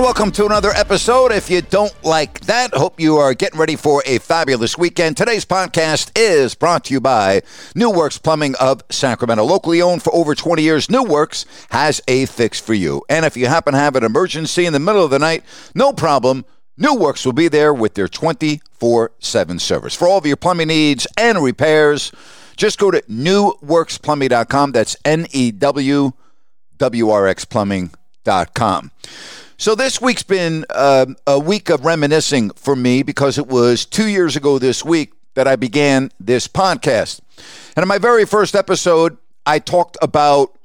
welcome to another episode. If you don't like that, hope you are getting ready for a fabulous weekend. Today's podcast is brought to you by New Works Plumbing of Sacramento. Locally owned for over 20 years, New Works has a fix for you. And if you happen to have an emergency in the middle of the night, no problem. New Works will be there with their 24 7 service. For all of your plumbing needs and repairs, just go to newworksplumbing.com. That's N E W W R X plumbing.com. So this week's been uh, a week of reminiscing for me because it was two years ago this week that I began this podcast. And in my very first episode, I talked about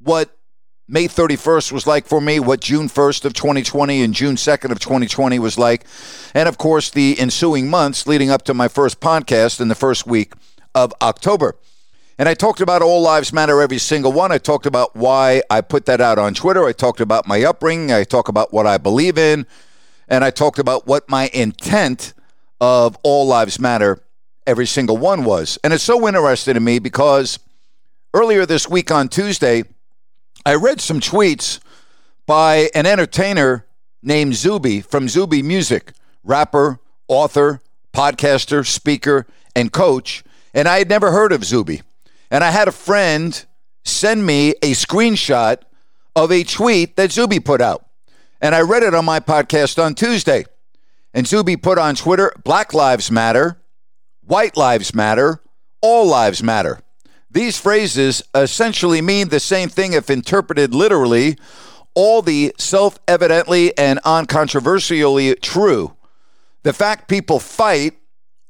what May 31st was like for me, what June 1st of 2020 and June 2nd of 2020 was like, and of course the ensuing months leading up to my first podcast in the first week of October. And I talked about All Lives Matter, every single one. I talked about why I put that out on Twitter. I talked about my upbringing. I talked about what I believe in. And I talked about what my intent of All Lives Matter, every single one was. And it's so interesting to me because earlier this week on Tuesday, I read some tweets by an entertainer named Zuby from Zuby Music, rapper, author, podcaster, speaker, and coach. And I had never heard of Zuby. And I had a friend send me a screenshot of a tweet that Zuby put out. And I read it on my podcast on Tuesday. And Zuby put on Twitter Black Lives Matter, White Lives Matter, All Lives Matter. These phrases essentially mean the same thing if interpreted literally. All the self evidently and uncontroversially true. The fact people fight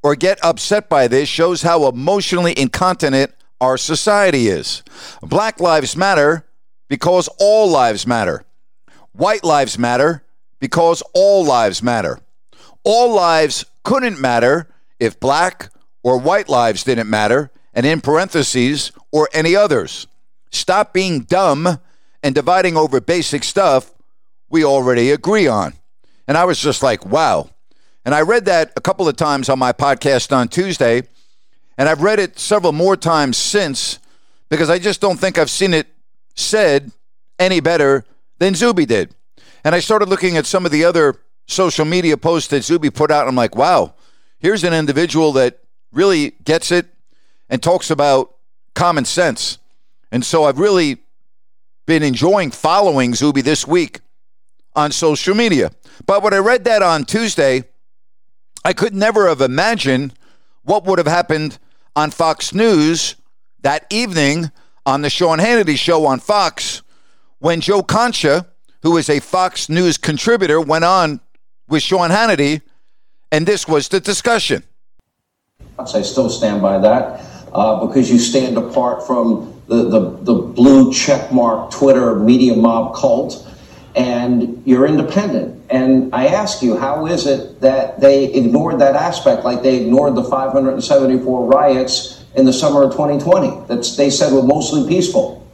or get upset by this shows how emotionally incontinent our society is. Black lives matter because all lives matter. White lives matter because all lives matter. All lives couldn't matter if black or white lives didn't matter, and in parentheses, or any others. Stop being dumb and dividing over basic stuff we already agree on. And I was just like, wow. And I read that a couple of times on my podcast on Tuesday. And I've read it several more times since because I just don't think I've seen it said any better than Zuby did. And I started looking at some of the other social media posts that Zuby put out. I'm like, wow, here's an individual that really gets it and talks about common sense. And so I've really been enjoying following Zuby this week on social media. But when I read that on Tuesday, I could never have imagined what would have happened on Fox News that evening on the Sean Hannity show on Fox when Joe Concha, who is a Fox News contributor, went on with Sean Hannity, and this was the discussion. I still stand by that uh, because you stand apart from the, the, the blue checkmark Twitter media mob cult and you're independent. And I ask you, how is it that they ignored that aspect like they ignored the 574 riots in the summer of 2020 that they said were mostly peaceful?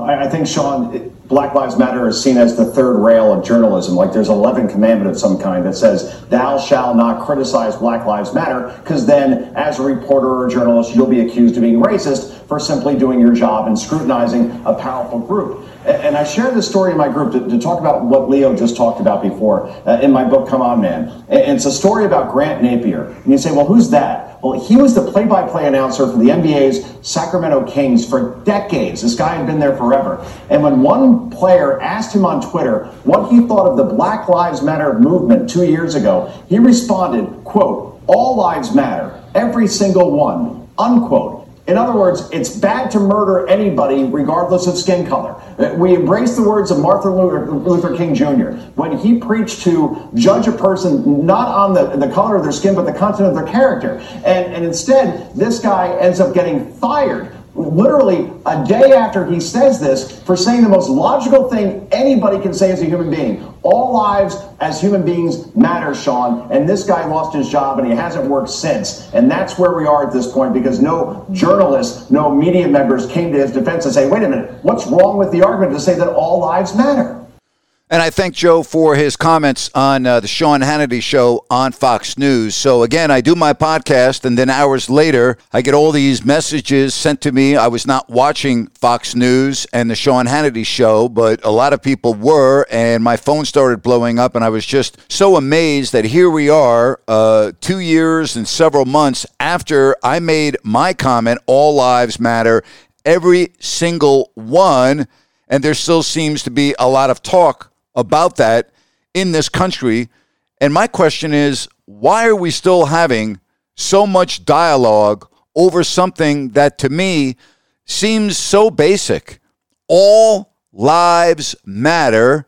I think, Sean, Black Lives Matter is seen as the third rail of journalism. Like there's 11 commandment of some kind that says, thou shall not criticize Black Lives Matter, because then as a reporter or journalist, you'll be accused of being racist. For simply doing your job and scrutinizing a powerful group. And I share this story in my group to, to talk about what Leo just talked about before uh, in my book, Come On Man. And it's a story about Grant Napear. And you say, well, who's that? Well, he was the play by play announcer for the NBA's Sacramento Kings for decades. This guy had been there forever. And when one player asked him on Twitter what he thought of the Black Lives Matter movement two years ago, he responded, quote, all lives matter, every single one, unquote. In other words, it's bad to murder anybody regardless of skin color. We embrace the words of Martin Luther King Jr. when he preached to judge a person not on the, the color of their skin, but the content of their character. And, and instead, this guy ends up getting fired literally a day after he says this for saying the most logical thing anybody can say as a human being. All lives as human beings matter, Sean. And this guy lost his job and he hasn't worked since. And that's where we are at this point because no journalists, no media members came to his defense and say, wait a minute, what's wrong with the argument to say that all lives matter? And I thank Joe for his comments on uh, the Sean Hannity show on Fox News. So, again, I do my podcast, and then hours later, I get all these messages sent to me. I was not watching Fox News and the Sean Hannity show, but a lot of people were, and my phone started blowing up, and I was just so amazed that here we are, uh, two years and several months after I made my comment, All Lives Matter, every single one, and there still seems to be a lot of talk about that in this country. And my question is why are we still having so much dialogue over something that to me seems so basic? All lives matter,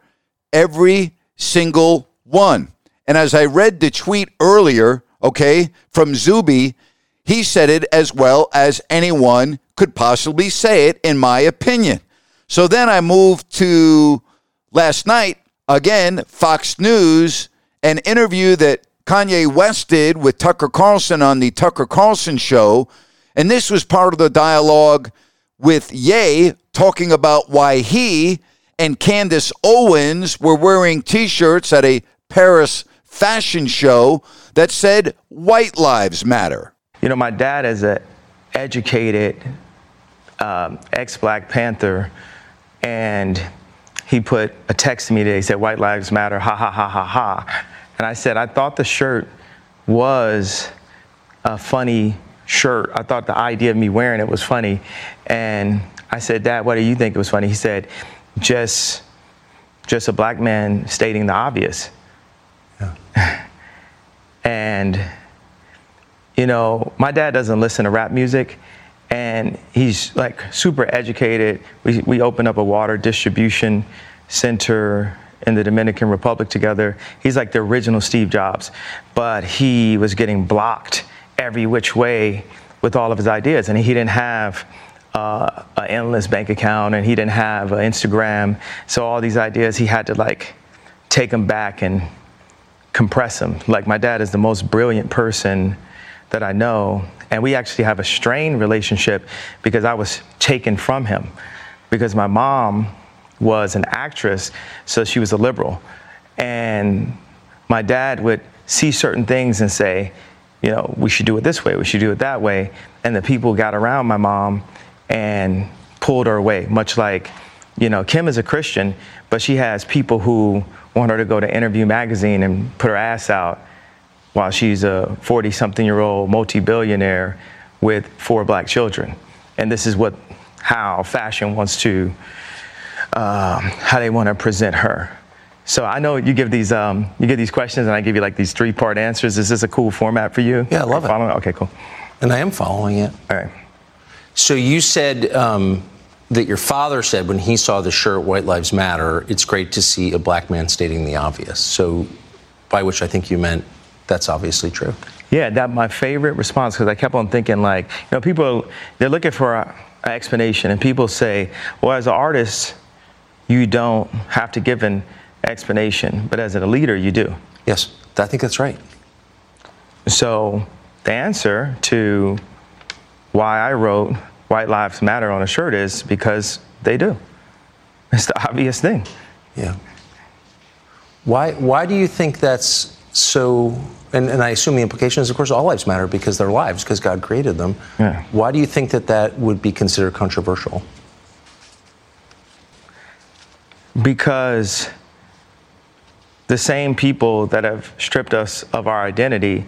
every single one. And as I read the tweet earlier, okay, from Zuby, he said it as well as anyone could possibly say it, in my opinion. So then I moved to last night, again, Fox News, an interview that Kanye West did with Tucker Carlson on the Tucker Carlson show. And this was part of the dialogue with Ye talking about why he and Candace Owens were wearing t shirts at a Paris fashion show that said white lives matter. You know, my dad is an educated um, ex Black Panther, and he put a text to me today. He said, White Lives Matter, ha ha ha ha ha. And I said, I thought the shirt was a funny shirt. I thought the idea of me wearing it was funny. And I said, Dad, what do you think it was funny? He said, just, just a black man stating the obvious. Yeah. and, you know, my dad doesn't listen to rap music and he's like super educated. We, we opened up a water distribution center in the Dominican Republic together. He's like the original Steve Jobs, but he was getting blocked every which way with all of his ideas, and he didn't have uh, an endless bank account, and he didn't have Instagram. So all these ideas, he had to like take them back and compress them. Like my dad is the most brilliant person that I know, and we actually have a strained relationship because I was taken from him. Because my mom was an actress, so she was a liberal. And my dad would see certain things and say, you know, we should do it this way, we should do it that way. And the people got around my mom and pulled her away, much like, you know, Kim is a Christian, but she has people who want her to go to Interview Magazine and put her ass out while she's a 40 something year old multi billionaire with four black children. And this is what how fashion wants to, um, how they want to present her. So I know you give these um, you give these questions, and I give you like these three part answers. Is this a cool format for you? Yeah, I love it. Following? Okay, cool. And I am following it. All right. So you said um, that your father said when he saw the shirt "White Lives Matter," it's great to see a black man stating the obvious. So, by which I think you meant that's obviously true. Yeah, that my favorite response because I kept on thinking like, you know, people they're looking for an explanation, and people say, well, as an artist, you don't have to give an explanation, but as a leader, you do. Yes, I think that's right. So the answer to why I wrote "White Lives Matter" on a shirt is because they do. It's the obvious thing. Yeah. Why? Why do you think that's so and, and I assume the implication is, of course, all lives matter because they're lives, because God created them. Yeah. Why do you think that that would be considered controversial? Because the same people that have stripped us of our identity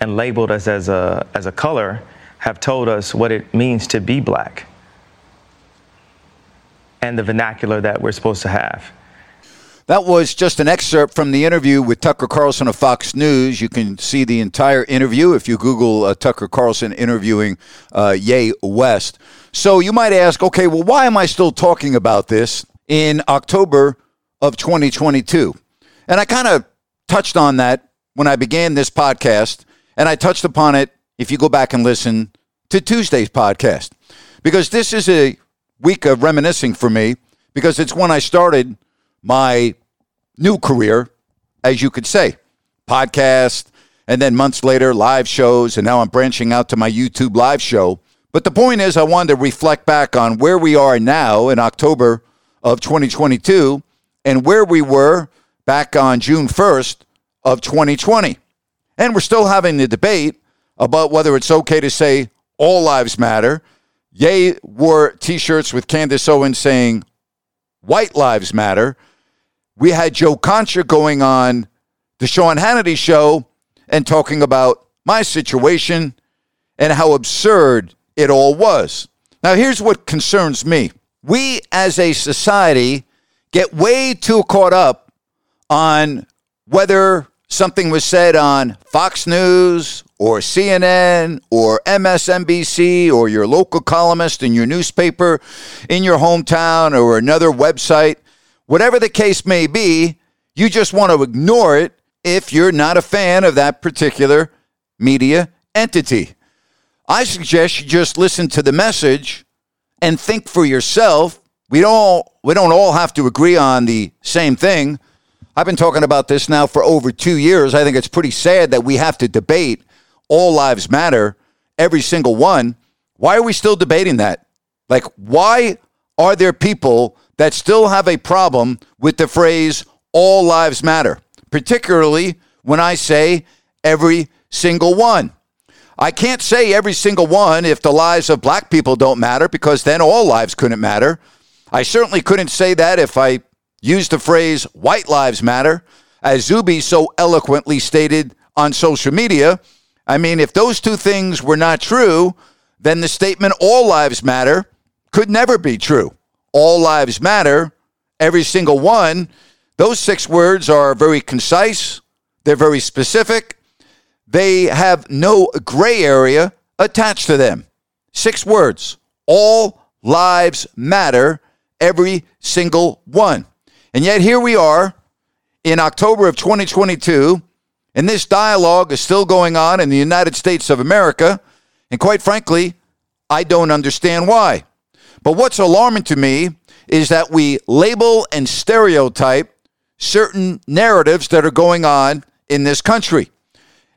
and labeled us as a, as a color have told us what it means to be black and the vernacular that we're supposed to have. That was just an excerpt from the interview with Tucker Carlson of Fox News. You can see the entire interview if you Google uh, Tucker Carlson interviewing uh, Ye West. So you might ask, okay, well, why am I still talking about this in October of 2022? And I kind of touched on that when I began this podcast, and I touched upon it if you go back and listen to Tuesday's podcast, because this is a week of reminiscing for me, because it's when I started my new career, as you could say, podcast, and then months later, live shows, and now I'm branching out to my YouTube live show. But the point is, I wanted to reflect back on where we are now in October of 2022 and where we were back on June 1st of 2020. And we're still having the debate about whether it's okay to say all lives matter. Ye wore t shirts with Candace Owens saying white lives matter. We had Joe Concha going on the Sean Hannity show and talking about my situation and how absurd it all was. Now, here's what concerns me. We as a society get way too caught up on whether something was said on Fox News or CNN or MSNBC or your local columnist in your newspaper in your hometown or another website. Whatever the case may be, you just want to ignore it if you're not a fan of that particular media entity. I suggest you just listen to the message and think for yourself. We don't we don't all have to agree on the same thing. I've been talking about this now for over 2 years. I think it's pretty sad that we have to debate all lives matter, every single one. Why are we still debating that? Like why are there people that still have a problem with the phrase all lives matter, particularly when I say every single one. I can't say every single one if the lives of black people don't matter because then all lives couldn't matter. I certainly couldn't say that if I used the phrase white lives matter, as Zuby so eloquently stated on social media. I mean, if those two things were not true, then the statement all lives matter could never be true all lives matter, every single one, those six words are very concise, they're very specific, they have no gray area attached to them. Six words all lives matter, every single one. And yet here we are in October of 2022, and this dialogue is still going on in the United States of America. And quite frankly, I don't understand why. But what's alarming to me is that we label and stereotype certain narratives that are going on in this country.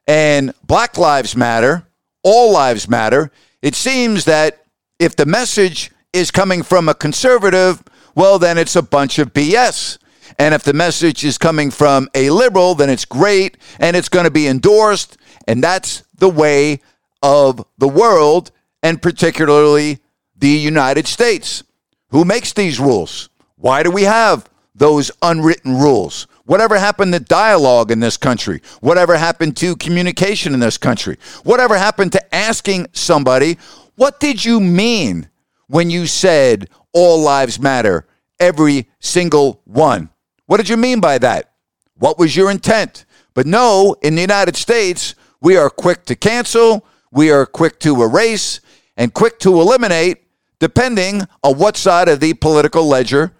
And Black Lives Matter, all lives matter. It seems that if the message is coming from a conservative, well, then it's a bunch of BS. And if the message is coming from a liberal, then it's great and it's going to be endorsed. And that's the way of the world, and particularly the United States. Who makes these rules? Why do we have those unwritten rules? Whatever happened to dialogue in this country? Whatever happened to communication in this country? Whatever happened to asking somebody, what did you mean when you said all lives matter, every single one? What did you mean by that? What was your intent? But no, in the United States, we are quick to cancel, we are quick to erase, and quick to eliminate depending on what side of the political ledger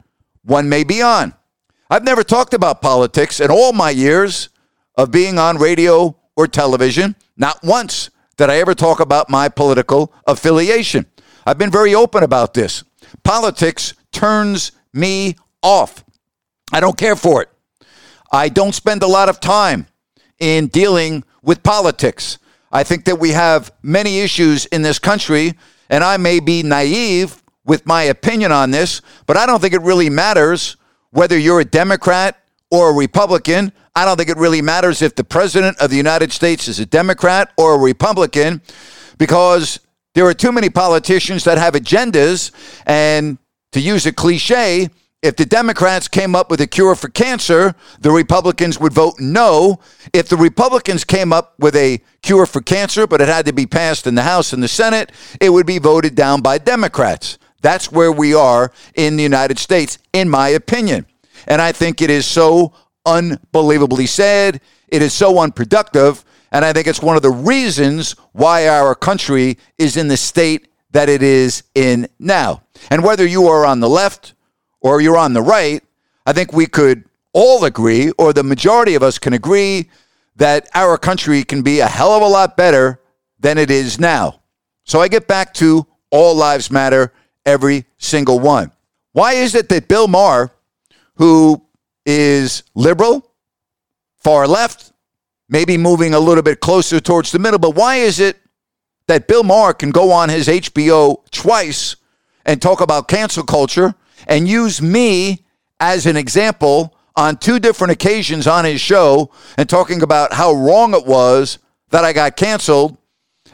one may be on. I've never talked about politics in all my years of being on radio or television. Not once did I ever talk about my political affiliation. I've been very open about this. Politics turns me off. I don't care for it. I don't spend a lot of time in dealing with politics. I think that we have many issues in this country and I may be naive with my opinion on this, but I don't think it really matters whether you're a Democrat or a Republican. I don't think it really matters if the President of the United States is a Democrat or a Republican because there are too many politicians that have agendas. And to use a cliche, if the Democrats came up with a cure for cancer, the Republicans would vote no. If the Republicans came up with a cure for cancer, but it had to be passed in the House and the Senate, it would be voted down by Democrats. That's where we are in the United States, in my opinion. And I think it is so unbelievably sad. It is so unproductive. And I think it's one of the reasons why our country is in the state that it is in now. And whether you are on the left or you're on the right, I think we could all agree, or the majority of us can agree, that our country can be a hell of a lot better than it is now. So I get back to all lives matter, every single one. Why is it that Bill Maher, who is liberal, far left, maybe moving a little bit closer towards the middle, but why is it that Bill Maher can go on his HBO twice and talk about cancel culture and use me as an example on two different occasions on his show and talking about how wrong it was that I got canceled,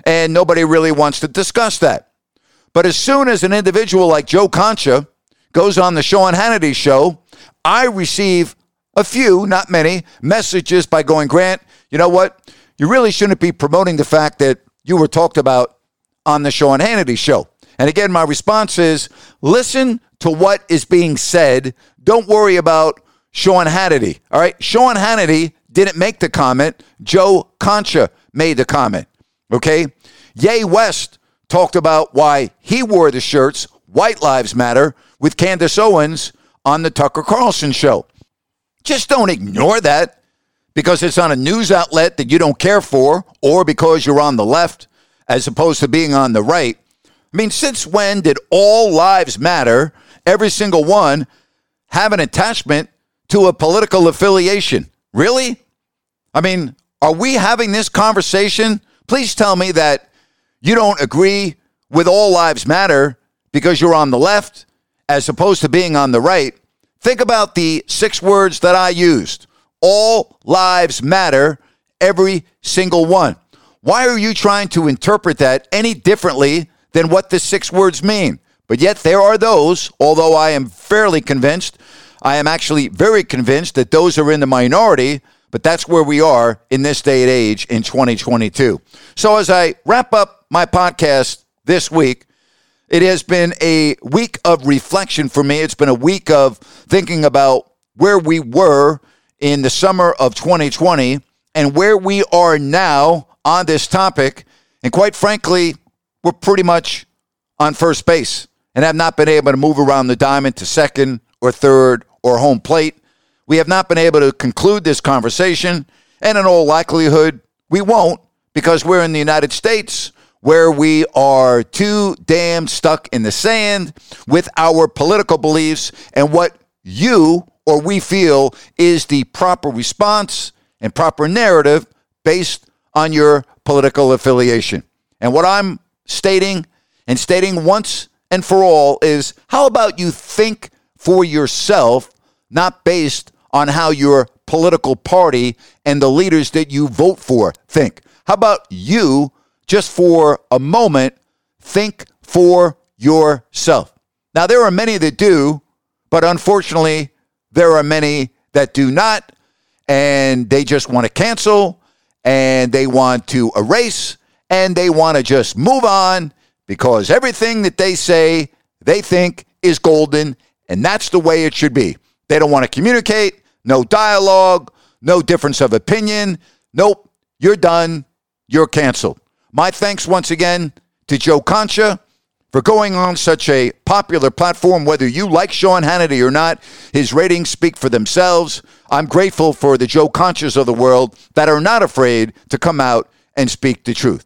and nobody really wants to discuss that. But as soon as an individual like Joe Concha goes on the Sean Hannity show, I receive a few, not many, messages by going, Grant, you know what? You really shouldn't be promoting the fact that you were talked about on the Sean Hannity show. And again, my response is listen to what is being said. Don't worry about Sean Hannity. All right. Sean Hannity didn't make the comment. Joe Concha made the comment. Okay. Ye West talked about why he wore the shirts, White Lives Matter, with Candace Owens on the Tucker Carlson show. Just don't ignore that because it's on a news outlet that you don't care for or because you're on the left as opposed to being on the right. I mean, since when did all lives matter, every single one, have an attachment to a political affiliation? Really? I mean, are we having this conversation? Please tell me that you don't agree with all lives matter because you're on the left as opposed to being on the right. Think about the six words that I used. All lives matter, every single one. Why are you trying to interpret that any differently than what the six words mean? But yet there are those, although I am fairly convinced, I am actually very convinced that those are in the minority, but that's where we are in this day and age in 2022. So as I wrap up my podcast this week, it has been a week of reflection for me. It's been a week of thinking about where we were in the summer of 2020 and where we are now on this topic. And quite frankly, we're pretty much on first base and have not been able to move around the diamond to second or third or home plate. We have not been able to conclude this conversation, and in all likelihood, we won't because we're in the United States where we are too damn stuck in the sand with our political beliefs and what you or we feel is the proper response and proper narrative based on your political affiliation. And what I'm stating and stating once and for all is how about you think for yourself, not based on how your political party and the leaders that you vote for think? How about you? just for a moment, think for yourself. Now, there are many that do, but unfortunately, there are many that do not, and they just want to cancel, and they want to erase, and they want to just move on because everything that they say they think is golden, and that's the way it should be. They don't want to communicate, no dialogue, no difference of opinion. Nope, you're done, you're canceled. My thanks once again to Joe Concha for going on such a popular platform. Whether you like Sean Hannity or not, his ratings speak for themselves. I'm grateful for the Joe Conchas of the world that are not afraid to come out and speak the truth.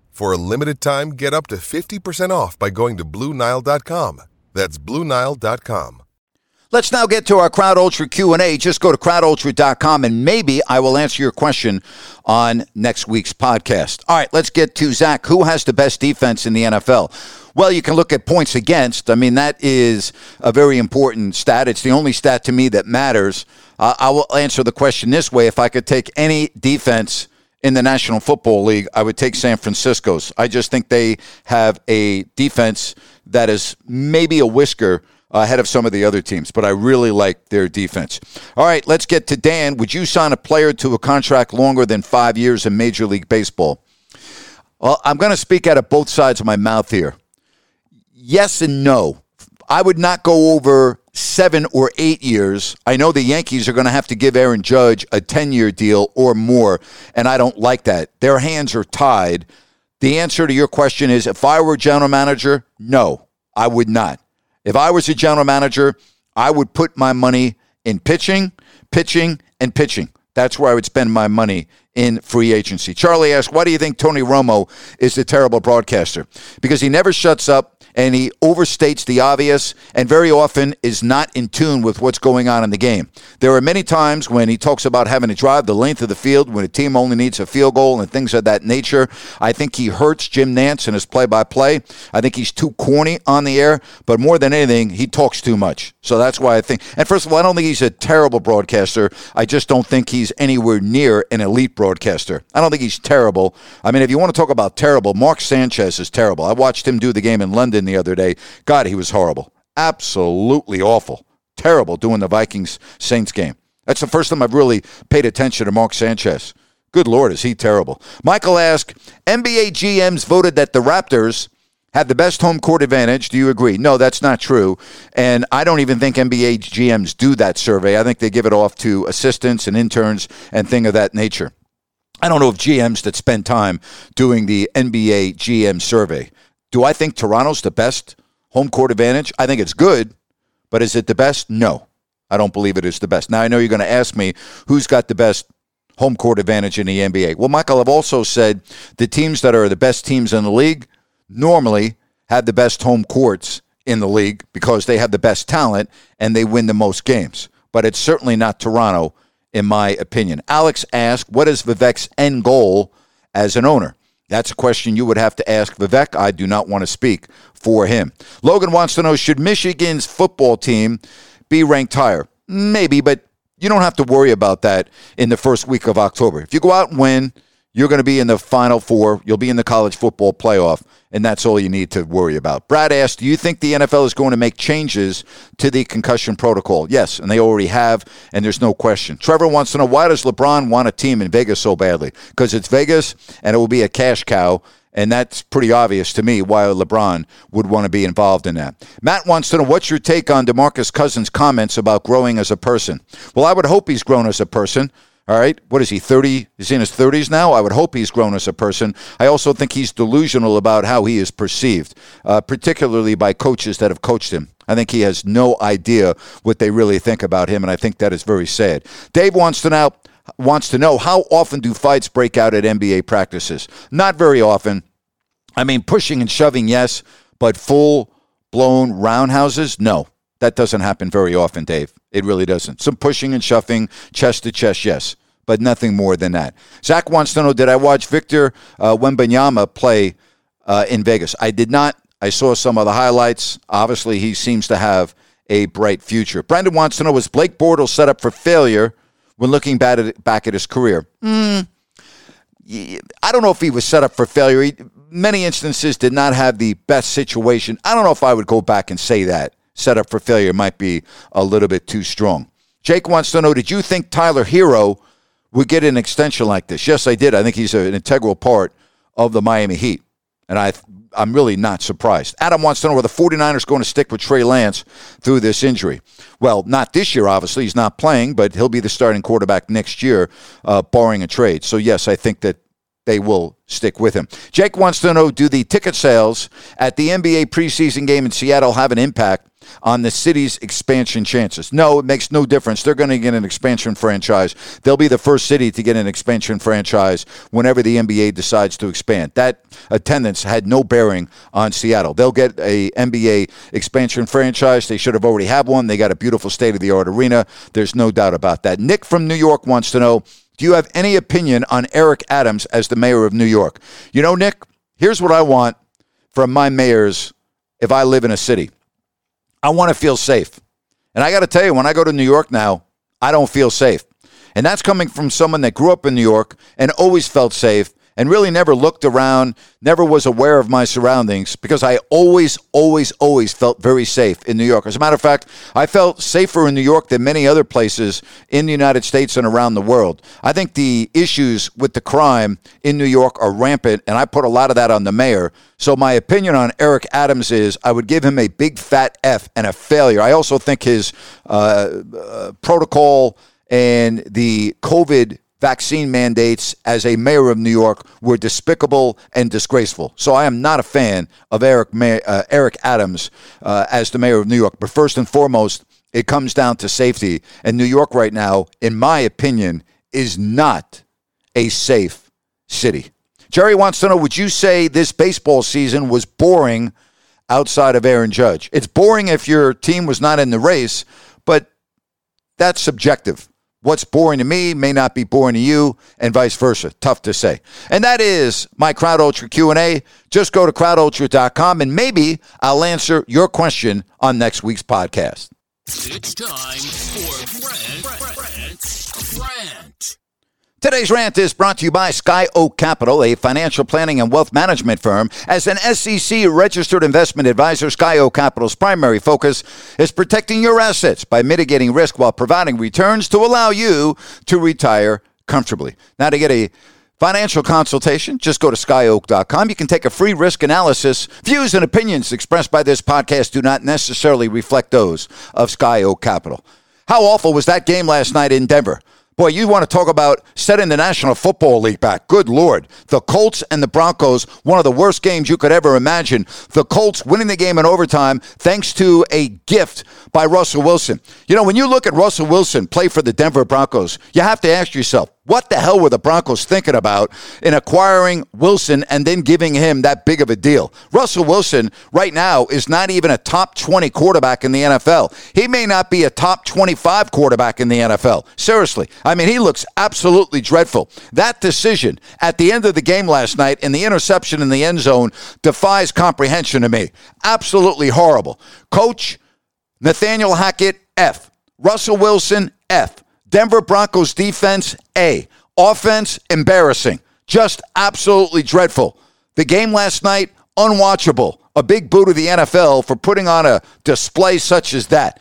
For a limited time, get up to 50% off by going to BlueNile.com. That's BlueNile.com. Let's now get to our Crowd Ultra Q&A. Just go to crowdultra.com and maybe I will answer your question on next week's podcast. All right, let's get to Zach. Who has the best defense in the NFL? Well, you can look at points against. I mean, that is a very important stat. It's the only stat to me that matters. Uh, I will answer the question this way. If I could take any defense in the National Football League, I would take San Francisco's. I just think they have a defense that is maybe a whisker ahead of some of the other teams, but I really like their defense. All right, let's get to Dan. Would you sign a player to a contract longer than five years in Major League Baseball? Well, I'm going to speak out of both sides of my mouth here. Yes and no. I would not go over seven or eight years. I know the Yankees are going to have to give Aaron Judge a 10 year deal or more, and I don't like that. Their hands are tied. The answer to your question is if I were general manager, no, I would not. If I was a general manager, I would put my money in pitching, pitching, and pitching. That's where I would spend my money in free agency. Charlie asked, Why do you think Tony Romo is a terrible broadcaster? Because he never shuts up and he overstates the obvious and very often is not in tune with what's going on in the game. There are many times when he talks about having to drive the length of the field when a team only needs a field goal and things of that nature. I think he hurts Jim Nantz in his play by play. I think he's too corny on the air, but more than anything, he talks too much. So that's why I think, and first of all, I don't think he's a terrible broadcaster. I just don't think he's anywhere near an elite broadcaster. I don't think he's terrible. I mean, if you want to talk about terrible, Mark Sanchez is terrible. I watched him do the game in London the other day. God, he was horrible. Absolutely awful. Terrible doing the Vikings Saints game. That's the first time I've really paid attention to Mark Sanchez. Good Lord, is he terrible. Michael asked NBA GMs voted that the Raptors had the best home court advantage. Do you agree? No, that's not true. And I don't even think NBA GMs do that survey. I think they give it off to assistants and interns and thing of that nature. I don't know if GMs that spend time doing the NBA GM survey. Do I think Toronto's the best home court advantage? I think it's good, but is it the best? No. I don't believe it is the best. Now I know you're going to ask me who's got the best home court advantage in the NBA. Well, Michael, I've also said the teams that are the best teams in the league normally have the best home courts in the league because they have the best talent and they win the most games. But it's certainly not Toronto, in my opinion. Alex asked, What is Vivek's end goal as an owner? That's a question you would have to ask Vivek. I do not want to speak for him. Logan wants to know Should Michigan's football team be ranked higher? Maybe, but you don't have to worry about that in the first week of October. If you go out and win, you're going to be in the Final Four. You'll be in the college football playoff, and that's all you need to worry about. Brad asked, Do you think the NFL is going to make changes to the concussion protocol? Yes, and they already have, and there's no question. Trevor wants to know why does LeBron want a team in Vegas so badly? Because it's Vegas, and it will be a cash cow. And that's pretty obvious to me why LeBron would want to be involved in that. Matt wants to know what's your take on DeMarcus Cousins' comments about growing as a person? Well, I would hope he's grown as a person. All right. What is he, 30? He's in his 30s now? I would hope he's grown as a person. I also think he's delusional about how he is perceived, uh, particularly by coaches that have coached him. I think he has no idea what they really think about him, and I think that is very sad. Dave wants to know wants to know how often do fights break out at NBA practices? Not very often. I mean, pushing and shoving, yes, but full blown roundhouses, no. That doesn't happen very often, Dave. It really doesn't. Some pushing and shoving, chest to chest, yes, but nothing more than that. Zach wants to know Did I watch Victor uh, Wembanyama play uh, in Vegas? I did not. I saw some of the highlights. Obviously, he seems to have a bright future. Brandon wants to know Was Blake Bortles set up for failure when looking back at, back at his career? Mm, I don't know if he was set up for failure. He, many instances did not have the best situation. I don't know if I would go back and say that set up for failure might be a little bit too strong. Jake wants to know Did you think Tyler Herro would get an extension like this? Yes, I did. I think he's an integral part of the Miami Heat. And I, I'm really not surprised. Adam wants to know where the 49ers going to stick with Trey Lance through this injury. Well, not this year, obviously. He's not playing, but he'll be the starting quarterback next year, uh, barring a trade. So, yes, I think that they will stick with him. Jake wants to know Do the ticket sales at the NBA preseason game in Seattle have an impact on the city's expansion chances. No, it makes no difference. They're going to get an expansion franchise. They'll be the first city to get an expansion franchise whenever the NBA decides to expand. That attendance had no bearing on Seattle. They'll get a NBA expansion franchise. They should have already had one. They got a beautiful state of the art arena. There's no doubt about that. Nick from New York wants to know Do you have any opinion on Eric Adams as the mayor of New York? You know, Nick, here's what I want from my mayors if I live in a city. I want to feel safe. And I got to tell you, when I go to New York now, I don't feel safe. And that's coming from someone that grew up in New York and always felt safe and really never looked around, never was aware of my surroundings because I always, always, always felt very safe in New York. As a matter of fact, I felt safer in New York than many other places in the United States and around the world. I think the issues with the crime in New York are rampant, and I put a lot of that on the mayor. So my opinion on Eric Adams is I would give him a big fat F and a failure. I also think his uh, uh, protocol and the COVID vaccine mandates as a mayor of New York were despicable and disgraceful. So I am not a fan of Eric uh, Eric Adams uh, as the mayor of New York. But first and foremost, it comes down to safety. And New York right now, in my opinion, is not a safe city. Jerry wants to know Would you say this baseball season was boring outside of Aaron Judge? It's boring if your team was not in the race, but that's subjective. What's boring to me may not be boring to you, and vice versa. Tough to say. And that is my Crowd Ultra Q&A. Just go to crowdultra.com, and maybe I'll answer your question on next week's podcast. It's time for Brent, Brent, Brent. Today's rant is brought to you by Sky Oak Capital, a financial planning and wealth management firm. As an SEC registered investment advisor, Sky Oak Capital's primary focus is protecting your assets by mitigating risk while providing returns to allow you to retire comfortably. Now, to get a financial consultation, just go to skyoak.com. You can take a free risk analysis. Views and opinions expressed by this podcast do not necessarily reflect those of Sky Oak Capital. How awful was that game last night in Denver? Boy, you want to talk about setting the National Football League back. Good Lord. The Colts and the Broncos, one of the worst games you could ever imagine. The Colts winning the game in overtime thanks to a gift by Russell Wilson. You know, when you look at Russell Wilson play for the Denver Broncos, you have to ask yourself, what the hell were the Broncos thinking about in acquiring Wilson and then giving him that big of a deal? Russell Wilson, right now, is not even a top 20 quarterback in the NFL. He may not be a top 25 quarterback in the NFL. Seriously. I mean, he looks absolutely dreadful. That decision at the end of the game last night and the interception in the end zone defies comprehension to me. Absolutely horrible. Coach Nathaniel Hackett, F. Russell Wilson, F. Denver Broncos defense, A. Offense, embarrassing. Just absolutely dreadful. The game last night, unwatchable. A big boot of the NFL for putting on a display such as that.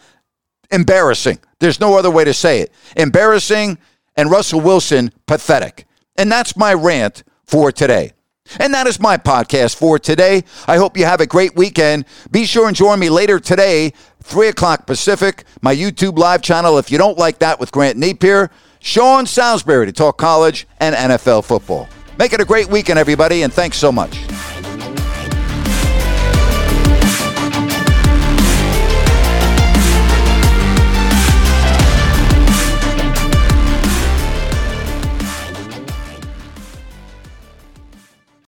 Embarrassing. There's no other way to say it. Embarrassing and Russell Wilson, pathetic. And that's my rant for today. And that is my podcast for today. I hope you have a great weekend. Be sure and join me later today, 3 o'clock Pacific, my YouTube live channel. If you don't like that with Grant Napear, Sean Salisbury to talk college and NFL football. Make it a great weekend, everybody, and thanks so much.